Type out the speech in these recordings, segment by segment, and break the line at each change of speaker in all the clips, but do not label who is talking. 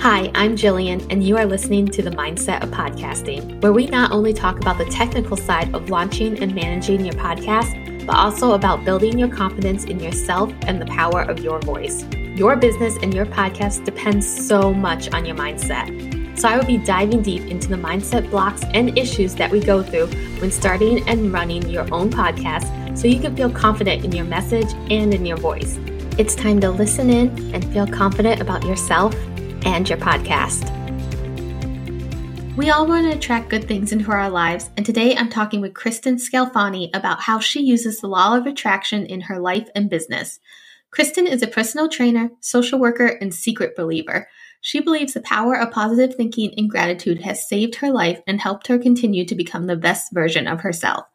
Hi, I'm Jillian, and you are listening to the Mindset of Podcasting, where we not only talk about the technical side of launching and managing your podcast, but also about building your confidence in yourself and the power of your voice. Your business and your podcast depends so much on your mindset. So, I will be diving deep into the mindset blocks and issues that we go through when starting and running your own podcast so you can feel confident in your message and in your voice. It's time to listen in and feel confident about yourself and your podcast. We all want to attract good things into our lives, and today I'm talking with Krysten Scalfani about how she uses the law of attraction in her life and business. Krysten is a personal trainer, social worker, and secret believer. She believes the power of positive thinking and gratitude has saved her life and helped her continue to become the best version of herself.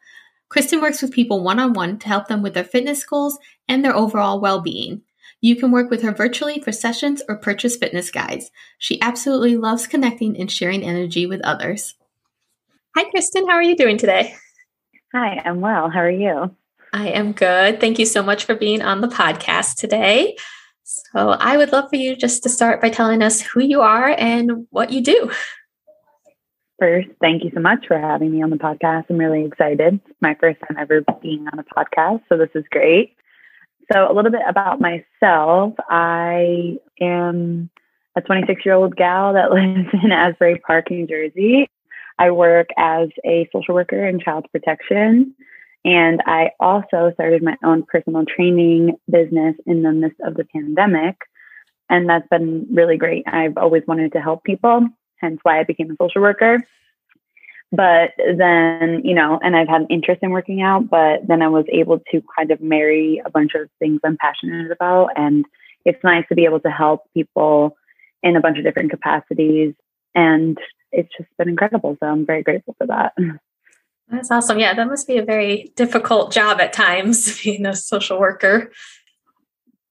Krysten works with people one on one to help them with their fitness goals and their overall well being. You can work with her virtually for sessions or purchase fitness guides. She absolutely loves connecting and sharing energy with others. Hi, Krysten. How are you doing today?
Hi, I'm well. How are you?
I am good. Thank you so much for being on the podcast today. So, I would love for you just to start by telling us who you are and what you do.
First, thank you so much for having me on the podcast. I'm really excited. It's my first time ever being on a podcast, so this is great. So, a little bit about myself. I am a 26 year old gal that lives in Asbury Park, New Jersey. I work as a social worker in child protection. And I also started my own personal training business in the midst of the pandemic. And that's been really great. I've always wanted to help people, hence why I became a social worker. But then, you know, and I've had an interest in working out, but then I was able to kind of marry a bunch of things I'm passionate about. And it's nice to be able to help people in a bunch of different capacities. And it's just been incredible. So I'm very grateful for that.
That's awesome. Yeah, that must be a very difficult job at times, being a social worker.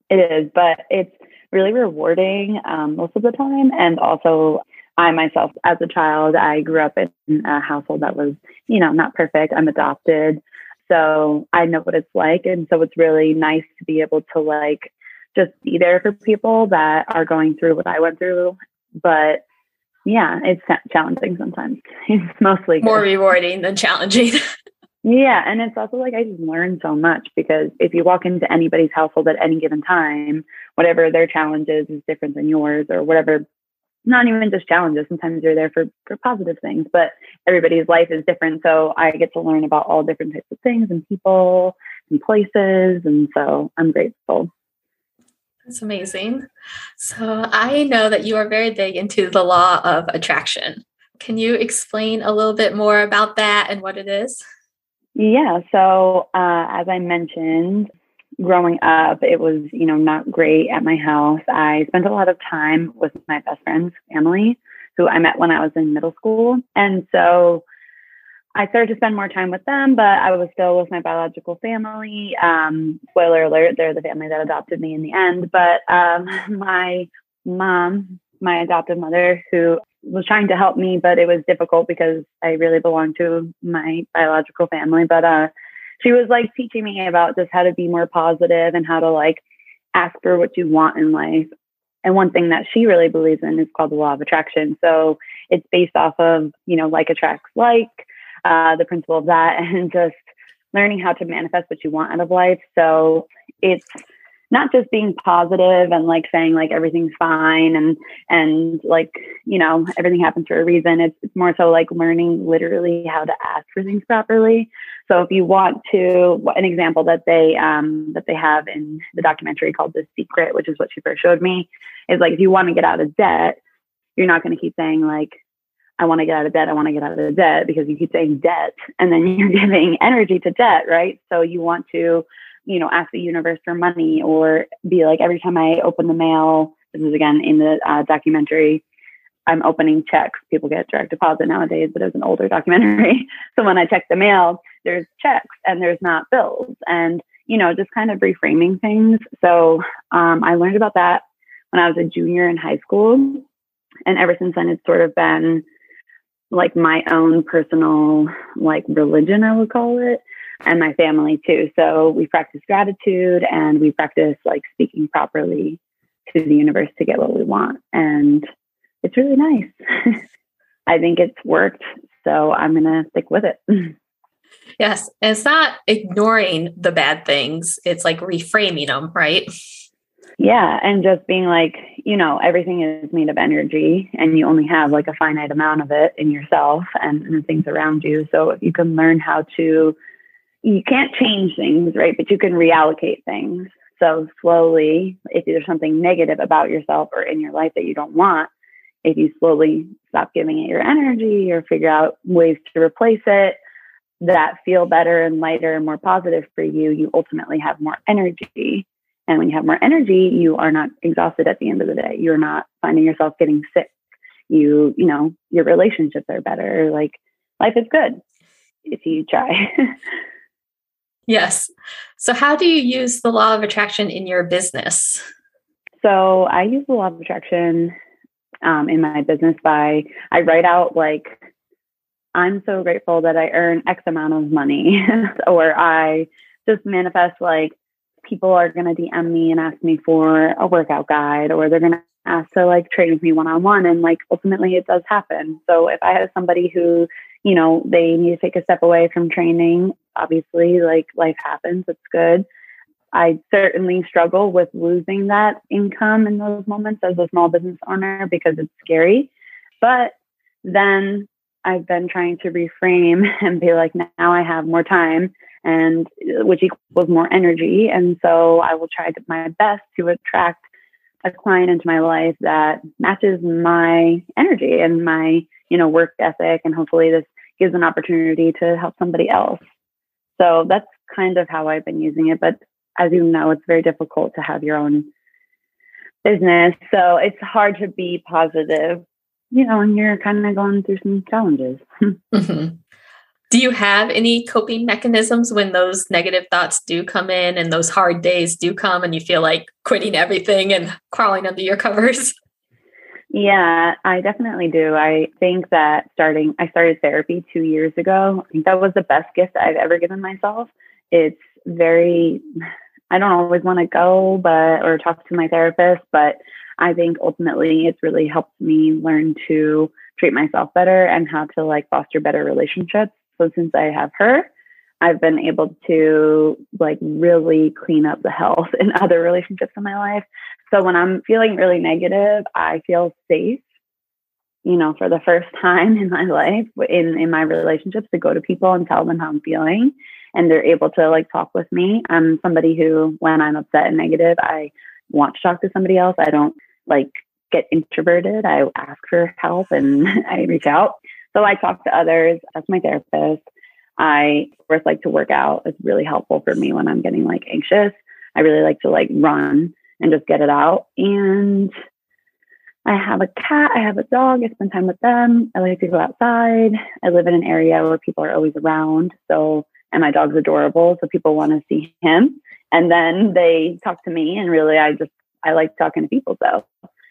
It is, but it's really rewarding um, most of the time. And also, I myself, as a child, I grew up in a household that was, you know, not perfect. I'm adopted. So I know what it's like. And so it's really nice to be able to like just be there for people that are going through what I went through. But yeah, it's challenging sometimes. It's mostly
more rewarding than challenging.
yeah. And it's also like I just learn so much because if you walk into anybody's household at any given time, whatever their challenges is different than yours or whatever not even just challenges. Sometimes you're there for, for positive things, but everybody's life is different. So I get to learn about all different types of things and people and places. And so I'm grateful.
That's amazing. So I know that you are very big into the law of attraction. Can you explain a little bit more about that and what it is?
Yeah. So uh, as I mentioned, growing up, it was, you know, not great at my house. I spent a lot of time with my best friend's family, who I met when I was in middle school. And so I started to spend more time with them, but I was still with my biological family. Um, spoiler alert, they're the family that adopted me in the end. But um, my mom, my adoptive mother, who was trying to help me, but it was difficult because I really belonged to my biological family. But uh, she was like teaching me about just how to be more positive and how to like ask for what you want in life. And one thing that she really believes in is called the law of attraction. So it's based off of, you know, like attracts like, uh, the principle of that, and just learning how to manifest what you want out of life. So it's not just being positive and like saying like everything's fine and and like you know everything happens for a reason it's, it's more so like learning literally how to ask for things properly so if you want to an example that they um that they have in the documentary called the secret which is what she first showed me is like if you want to get out of debt you're not going to keep saying like I want to get out of debt. I want to get out of debt because you keep saying debt and then you're giving energy to debt, right? So you want to you know, ask the universe for money or be like, every time I open the mail, this is again in the uh, documentary, I'm opening checks. People get direct deposit nowadays, but it was an older documentary. so when I check the mail, there's checks and there's not bills and, you know, just kind of reframing things. So um, I learned about that when I was a junior in high school. And ever since then, it's sort of been like my own personal, like religion, I would call it and my family too. So we practice gratitude and we practice like speaking properly to the universe to get what we want. And it's really nice. I think it's worked. So I'm going to stick with it.
Yes. And it's not ignoring the bad things, it's like reframing them, right?
Yeah. And just being like, you know, everything is made of energy and you only have like a finite amount of it in yourself and, and the things around you. So if you can learn how to, you can't change things, right? But you can reallocate things. So slowly, if there's something negative about yourself or in your life that you don't want, if you slowly stop giving it your energy or figure out ways to replace it that feel better and lighter and more positive for you, you ultimately have more energy. And when you have more energy, you are not exhausted at the end of the day. You're not finding yourself getting sick. You, you know, your relationships are better. Like life is good if you try.
yes. So, how do you use the law of attraction in your business?
So, I use the law of attraction um, in my business by I write out like I'm so grateful that I earn X amount of money, or I just manifest like people are going to DM me and ask me for a workout guide, or they're going to ask to like train with me one on one. And like ultimately it does happen. So if I have somebody who, you know, they need to take a step away from training, obviously like life happens, it's good. I certainly struggle with losing that income in those moments as a small business owner because it's scary. But then I've been trying to reframe and be like, now I have more time and which equals more energy. And so I will try my best to attract a client into my life that matches my energy and my, you know, work ethic. And hopefully this gives an opportunity to help somebody else. So that's kind of how I've been using it. But as you know, it's very difficult to have your own business. So it's hard to be positive you know, and you're kind of going through some challenges. mm-hmm.
Do you have any coping mechanisms when those negative thoughts do come in and those hard days do come and you feel like quitting everything and crawling under your covers?
Yeah, I definitely do. I think that starting, I started therapy two years ago. I think that was the best gift I've ever given myself. It's very, I don't always want to go, but, or talk to my therapist, but I think ultimately it's really helped me learn to treat myself better and how to like foster better relationships. So since I have her, I've been able to like really clean up the health in other relationships in my life. So when I'm feeling really negative, I feel safe, you know, for the first time in my life in in my relationships to go to people and tell them how I'm feeling and they're able to like talk with me. I'm somebody who when I'm upset and negative, I want to talk to somebody else. I don't like get introverted. I ask for help and I reach out. So I talk to others. That's my therapist. I of course like to work out. It's really helpful for me when I'm getting like anxious. I really like to like run and just get it out. And I have a cat, I have a dog, I spend time with them. I like to go outside. I live in an area where people are always around. So and my dog's adorable. So people want to see him. And then they talk to me and really I just I like talking to people. So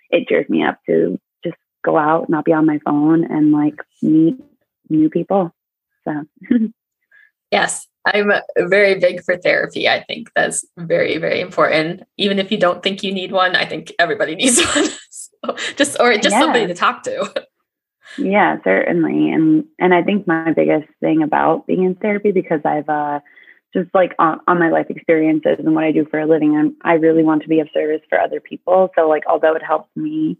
it cheers me up to just go out, not be on my phone and like meet new people. So,
yes, I'm very big for therapy. I think that's very, very important. Even if you don't think you need one, I think everybody needs one. so just or just yeah. somebody to talk to.
Yeah, certainly. And and I think my biggest thing about being in therapy because I've uh just like on, on my life experiences and what I do for a living, I'm, I really want to be of service for other people. So like, although it helps me,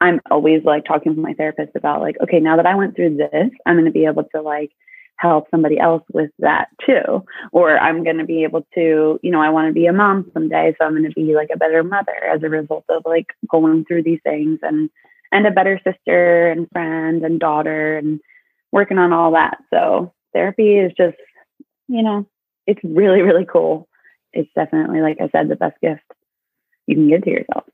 I'm always like talking to my therapist about like, okay, now that I went through this, I'm going to be able to like help somebody else with that too. Or I'm going to be able to, you know, I want to be a mom someday. So I'm going to be like a better mother as a result of like going through these things and, and a better sister and friend and daughter and working on all that. So therapy is just, you know, it's really, really cool. It's definitely, like I said, the best gift you can give to yourself.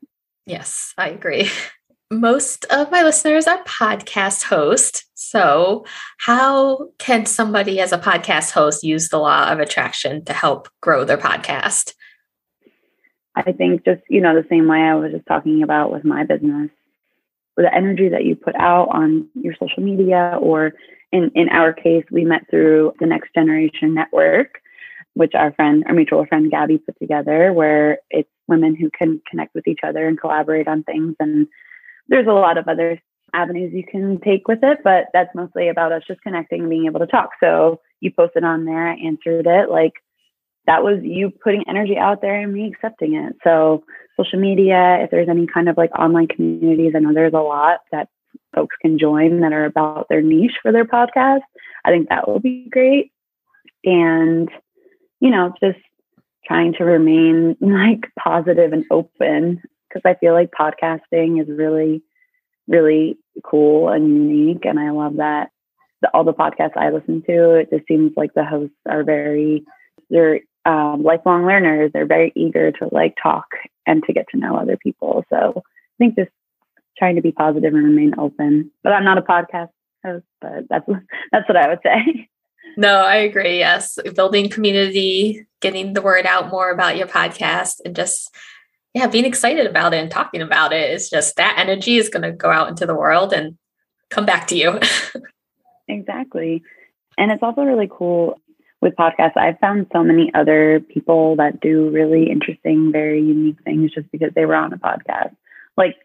Yes, I agree. Most of my listeners are podcast hosts. So, how can somebody as a podcast host use the law of attraction to help grow their podcast?
I think just, you know, the same way I was just talking about with my business, with the energy that you put out on your social media, or in, in our case, we met through the Next Generation Network which our friend, our mutual friend Gabby put together, where it's women who can connect with each other and collaborate on things. And there's a lot of other avenues you can take with it, but that's mostly about us just connecting, and being able to talk. So you posted on there, I answered it. Like that was you putting energy out there and me accepting it. So social media, if there's any kind of like online communities, I know there's a lot that folks can join that are about their niche for their podcast. I think that will be great. And, you know, just trying to remain like positive and open because I feel like podcasting is really, really cool and unique. And I love that the, all the podcasts I listen to, it just seems like the hosts are very, they're um, lifelong learners. They're very eager to like talk and to get to know other people. So I think just trying to be positive and remain open. But I'm not a podcast host, but that's that's what I would say.
No, I agree. Yes, building community, getting the word out more about your podcast, and just yeah, being excited about it and talking about it is just that energy is going to go out into the world and come back to you.
exactly. And it's also really cool with podcasts. I've found so many other people that do really interesting, very unique things just because they were on a podcast. Like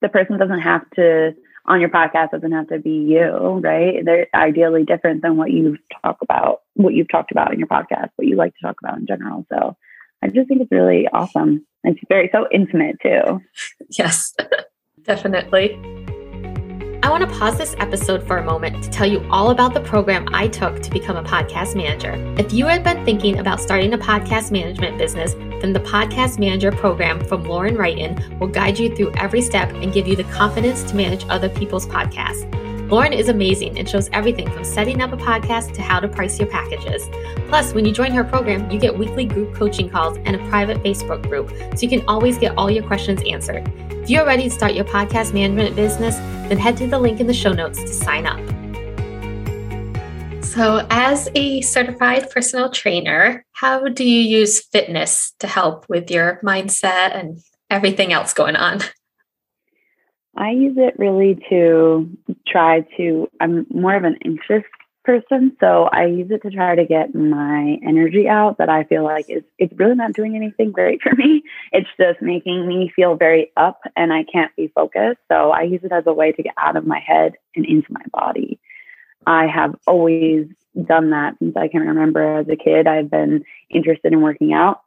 the person doesn't have to on your podcast doesn't have to be you, right? They're ideally different than what you've talked about, what you've talked about in your podcast, what you like to talk about in general. So I just think it's really awesome. It's very so intimate too.
Yes, definitely. I want to pause this episode for a moment to tell you all about the program I took to become a podcast manager. If you have been thinking about starting a podcast management business, then the Podcast Manager program from Lauren Wrighton will guide you through every step and give you the confidence to manage other people's podcasts. Lauren is amazing and shows everything from setting up a podcast to how to price your packages. Plus, when you join her program, you get weekly group coaching calls and a private Facebook group, so you can always get all your questions answered. If you're ready to start your podcast management business, then head to the link in the show notes to sign up. So, as a certified personal trainer, how do you use fitness to help with your mindset and everything else going on?
I use it really to try to, I'm more of an anxious person. So I use it to try to get my energy out that I feel like is it's really not doing anything great for me. It's just making me feel very up and I can't be focused. So I use it as a way to get out of my head and into my body. I have always done that since I can remember as a kid. I've been interested in working out.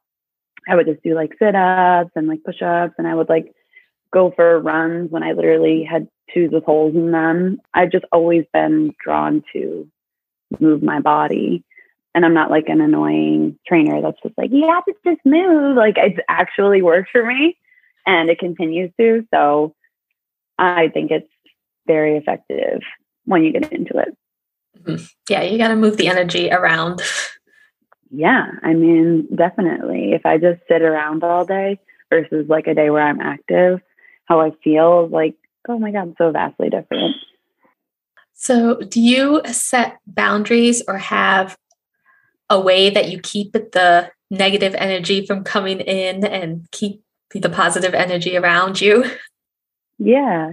I would just do like sit ups and like push ups and I would like go for runs when I literally had shoes with holes in them. I've just always been drawn to move my body. And I'm not like an annoying trainer that's just like, you have to just move. Like it's actually worked for me and it continues to. So I think it's very effective when you get into it.
Mm-hmm. Yeah, you got to move the energy around.
Yeah, I mean, definitely. If I just sit around all day versus like a day where I'm active, how I feel like, oh my God, so vastly different.
So, do you set boundaries or have a way that you keep the negative energy from coming in and keep the positive energy around you?
Yeah,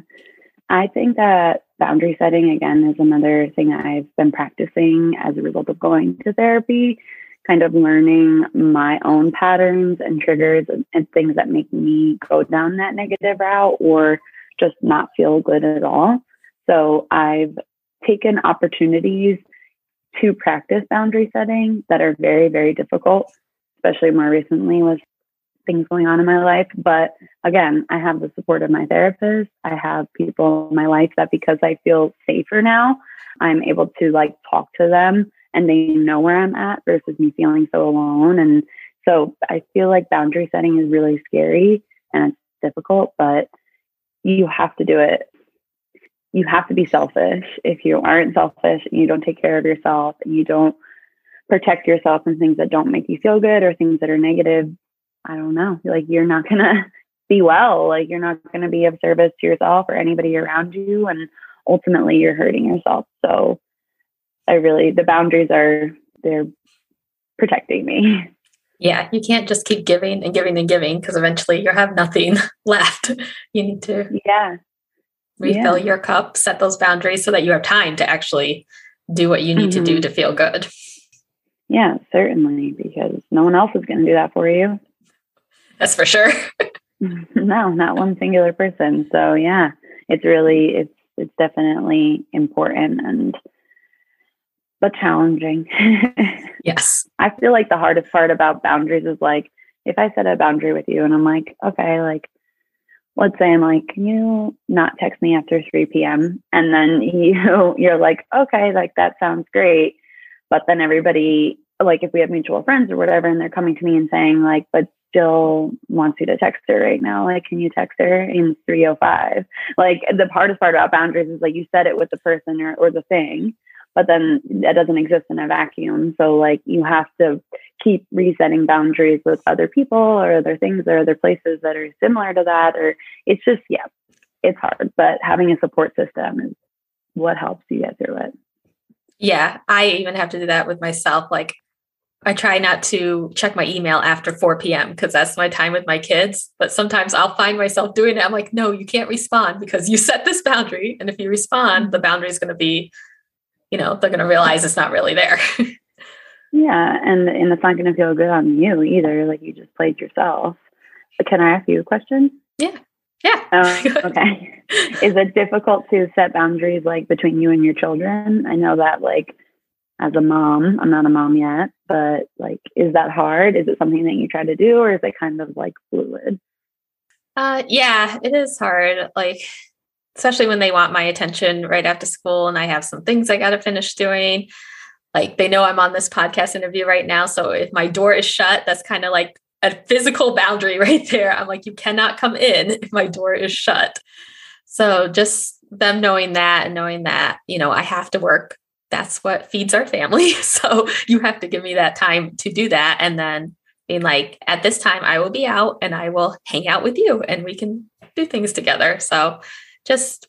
I think that boundary setting again is another thing I've been practicing as a result of going to therapy kind of learning my own patterns and triggers and, and, things that make me go down that negative route or just not feel good at all. So I've taken opportunities to practice boundary setting that are very, very difficult, especially more recently with things going on in my life. But again, I have the support of my therapist. I have people in my life that because I feel safer now, I'm able to like talk to them and they know where I'm at versus me feeling so alone. And so I feel like boundary setting is really scary and it's difficult, but you have to do it. You have to be selfish. If you aren't selfish and you don't take care of yourself and you don't protect yourself from things that don't make you feel good or things that are negative, I don't know, like you're not to be well. Like you're not to be of service to yourself or anybody around you. And ultimately, you're hurting yourself. So I really the boundaries are they're protecting me.
Yeah, you can't just keep giving and giving and giving because eventually you'll have nothing left. You need to
yeah
refill yeah. your cup, set those boundaries so that you have time to actually do what you need mm-hmm. to do mm-hmm. to feel good.
Yeah, certainly, because no one else is going to do that for you.
That's for sure.
no, not one singular person. So yeah, it's really it's it's definitely important and but challenging.
yes.
I feel like the hardest part about boundaries is like if I set a boundary with you and I'm like, okay, like let's say I'm like, can you not text me after 3 p.m. And then you you're like, okay, like that sounds great. But then everybody like if we have mutual friends or whatever and they're coming to me and saying like, but still wants you to text her right now. Like, can you text her in 305? Like the hardest part about boundaries is like you said it with the person or, or the thing but then that doesn't exist in a vacuum. So like you have to keep resetting boundaries with other people or other things or other places that are similar to that. Or it's just, yeah, it's hard. But having a support system is what helps you get through it.
Yeah. I even have to do that with myself. Like I try not to check my email after 4 p.m. because that's my time with my kids. But sometimes I'll find myself doing it. I'm like, no, you can't respond because you set this boundary. And if you respond, mm-hmm. the boundary is going to be you know, they're going to realize it's not really there.
yeah. And, and it's not going to feel good on you either. Like you just played yourself. But can I ask you a question?
Yeah. Yeah.
Um, okay. Is it difficult to set boundaries like between you and your children? I know that like as a mom, I'm not a mom yet, but like, is that hard? Is it something that you try to do or is it kind of like fluid?
Uh, yeah, it is hard. Like, especially when they want my attention right after school and I have some things I got to finish doing. Like they know I'm on this podcast interview right now. So if my door is shut, that's kind of like a physical boundary right there. I'm like, you cannot come in if my door is shut. So just them knowing that and knowing that, you know, I have to work. That's what feeds our family. So you have to give me that time to do that. And then being like, at this time, I will be out and I will hang out with you and we can do things together. So just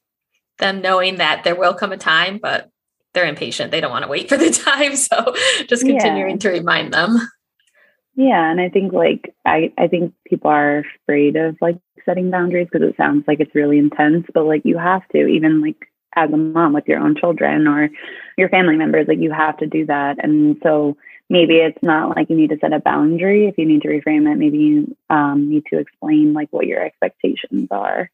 them knowing that there will come a time, but they're impatient. They don't want to wait for the time. So just continuing yeah. to remind them.
Yeah. And I think like, I, I think people are afraid of like setting boundaries because it sounds like it's really intense, but like you have to, even like as a mom with your own children or your family members, like you have to do that. And so maybe it's not like you need to set a boundary. If you need to reframe it, maybe you um, need to explain like what your expectations are.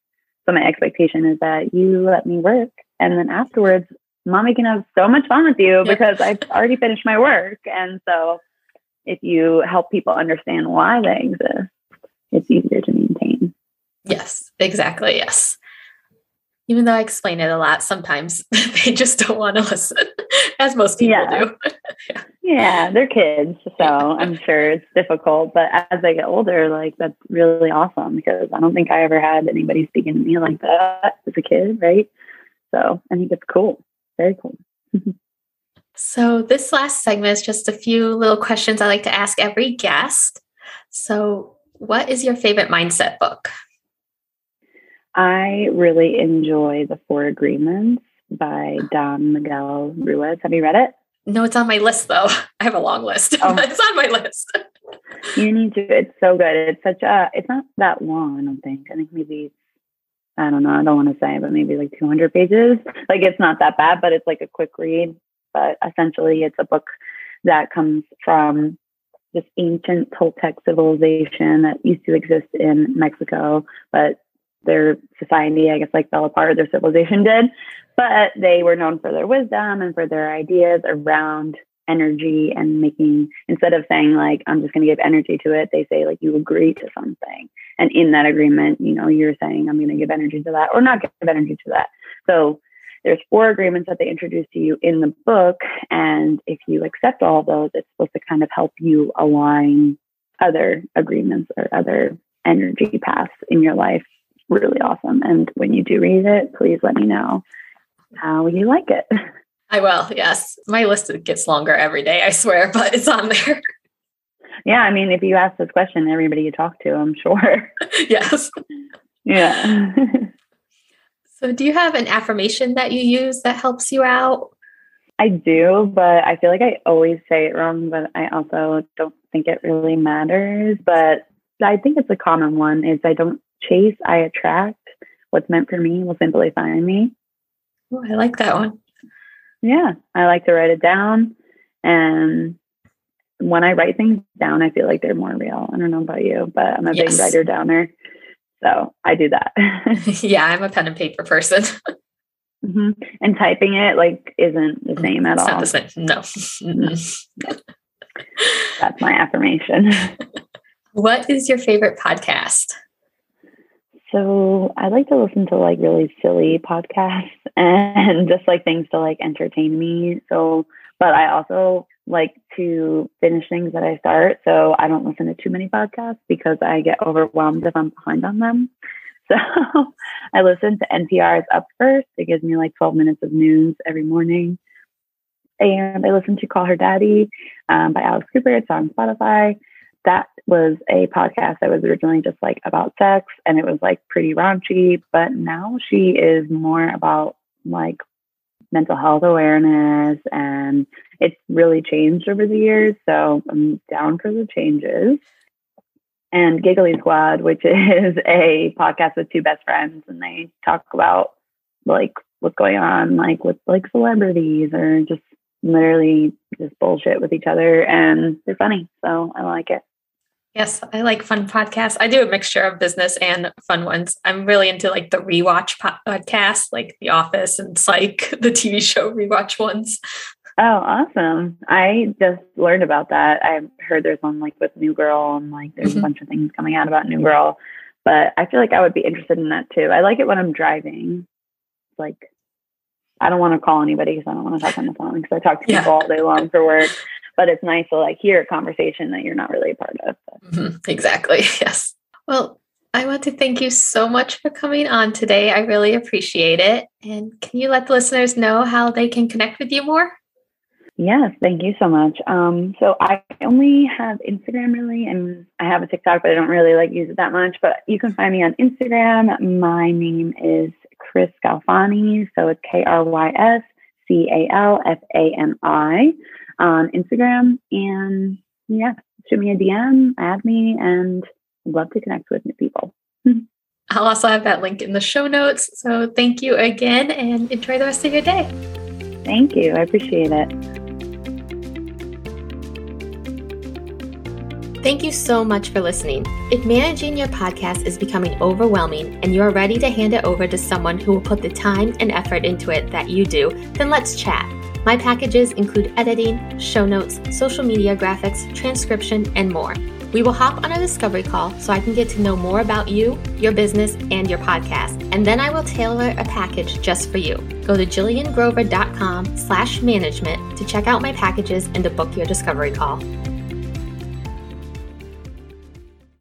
So my expectation is that you let me work and then afterwards mommy can have so much fun with you because I've already finished my work. And so if you help people understand why they exist, it's easier to maintain.
Yes, exactly. Yes. Even though I explain it a lot, sometimes they just don't want to listen, as most people yeah. do.
yeah. yeah, they're kids. So I'm sure it's difficult. But as I get older, like that's really awesome because I don't think I ever had anybody speaking to me like that as a kid, right? So I think it's cool. Very cool.
so this last segment is just a few little questions I like to ask every guest. So, what is your favorite mindset book?
I really enjoy The Four Agreements by Don Miguel Ruiz. Have you read it?
No, it's on my list though. I have a long list. Oh. it's on my list.
you need to. It's so good. It's such a. It's not that long. I don't think. I think maybe. I don't know. I don't want to say, but maybe like 200 pages. Like it's not that bad, but it's like a quick read. But essentially, it's a book that comes from this ancient Toltec civilization that used to exist in Mexico, but their society, I guess, like fell apart, their civilization did. But they were known for their wisdom and for their ideas around energy and making, instead of saying, like, I'm just going to give energy to it, they say, like, you agree to something. And in that agreement, you know, you're saying, I'm going to give energy to that or not give energy to that. So there's four agreements that they introduce to you in the book. And if you accept all those, it's supposed to kind of help you align other agreements or other energy paths in your life really awesome. And when you do read it, please let me know how you like it.
I will. Yes. My list gets longer every day, I swear, but it's on there.
Yeah. I mean, if you ask this question, everybody you talk to, I'm sure.
yes.
Yeah.
so, do you have an affirmation that you use that helps you out?
I do, but I feel like I always say it wrong, but I also don't think it really matters. But I think it's a common one is I don't chase, I attract. What's meant for me will simply find me.
Oh, I like that one.
Yeah, I like to write it down. And when I write things down, I feel like they're more real. I don't know about you, but I'm a yes. big writer downer. So I do that.
yeah, I'm a pen and paper person.
Mm-hmm. And typing it like isn't the same at
it's
all.
Not the same. No. Mm-hmm.
That's my affirmation.
what is your favorite podcast?
So I like to listen to like really silly podcasts and just like things to like entertain me. So, but I also like to finish things that I start. So I don't listen to too many podcasts because I get overwhelmed if I'm behind on them. So I listen to NPR's Up First. It gives me like 12 minutes of news every morning. And I listen to Call Her Daddy um, by Alex Cooper. It's on Spotify. That was a podcast that was originally just like about sex and it was like pretty raunchy, but now she is more about like mental health awareness and it's really changed over the years. So I'm down for the changes and Giggly Squad, which is a podcast with two best friends, and they talk about like what's going on, like with like celebrities or just literally just bullshit with each other, and they're funny, so I like it.
Yes, I like fun podcasts. I do a mixture of business and fun ones. I'm really into like the rewatch podcasts, like The Office and Psych, the TV show rewatch ones.
Oh, awesome. I just learned about that. I heard there's one like with New Girl and like there's mm-hmm. a bunch of things coming out about New Girl. But I feel like I would be interested in that too. I like it when I'm driving. Like I don't want to call anybody because I don't want to talk on the phone because I talk to people all day long for work. But it's nice to like hear a conversation that you're not really a part of.
Mm-hmm. Exactly. Yes. Well, I want to thank you so much for coming on today. I really appreciate it. And can you let the listeners know how they can connect with you more?
Yes, thank you so much. Um, so I only have Instagram really, and I have a TikTok, but I don't really like use it that much. But you can find me on Instagram. My name is Chris Scalfani, so it's K R Y S C A L F A N I on Instagram. And yeah, shoot me a DM, add me, and I'd love to connect with new people.
I'll also have that link in the show notes. So thank you again, and enjoy the rest of your day.
Thank you. I appreciate it.
Thank you so much for listening. If managing your podcast is becoming overwhelming and you're ready to hand it over to someone who will put the time and effort into it that you do, then let's chat. My packages include editing, show notes, social media graphics, transcription, and more. We will hop on a discovery call so I can get to know more about you, your business, and your podcast. And then I will tailor a package just for you. Go to jilliangrover.com slash management to check out my packages and to book your discovery call.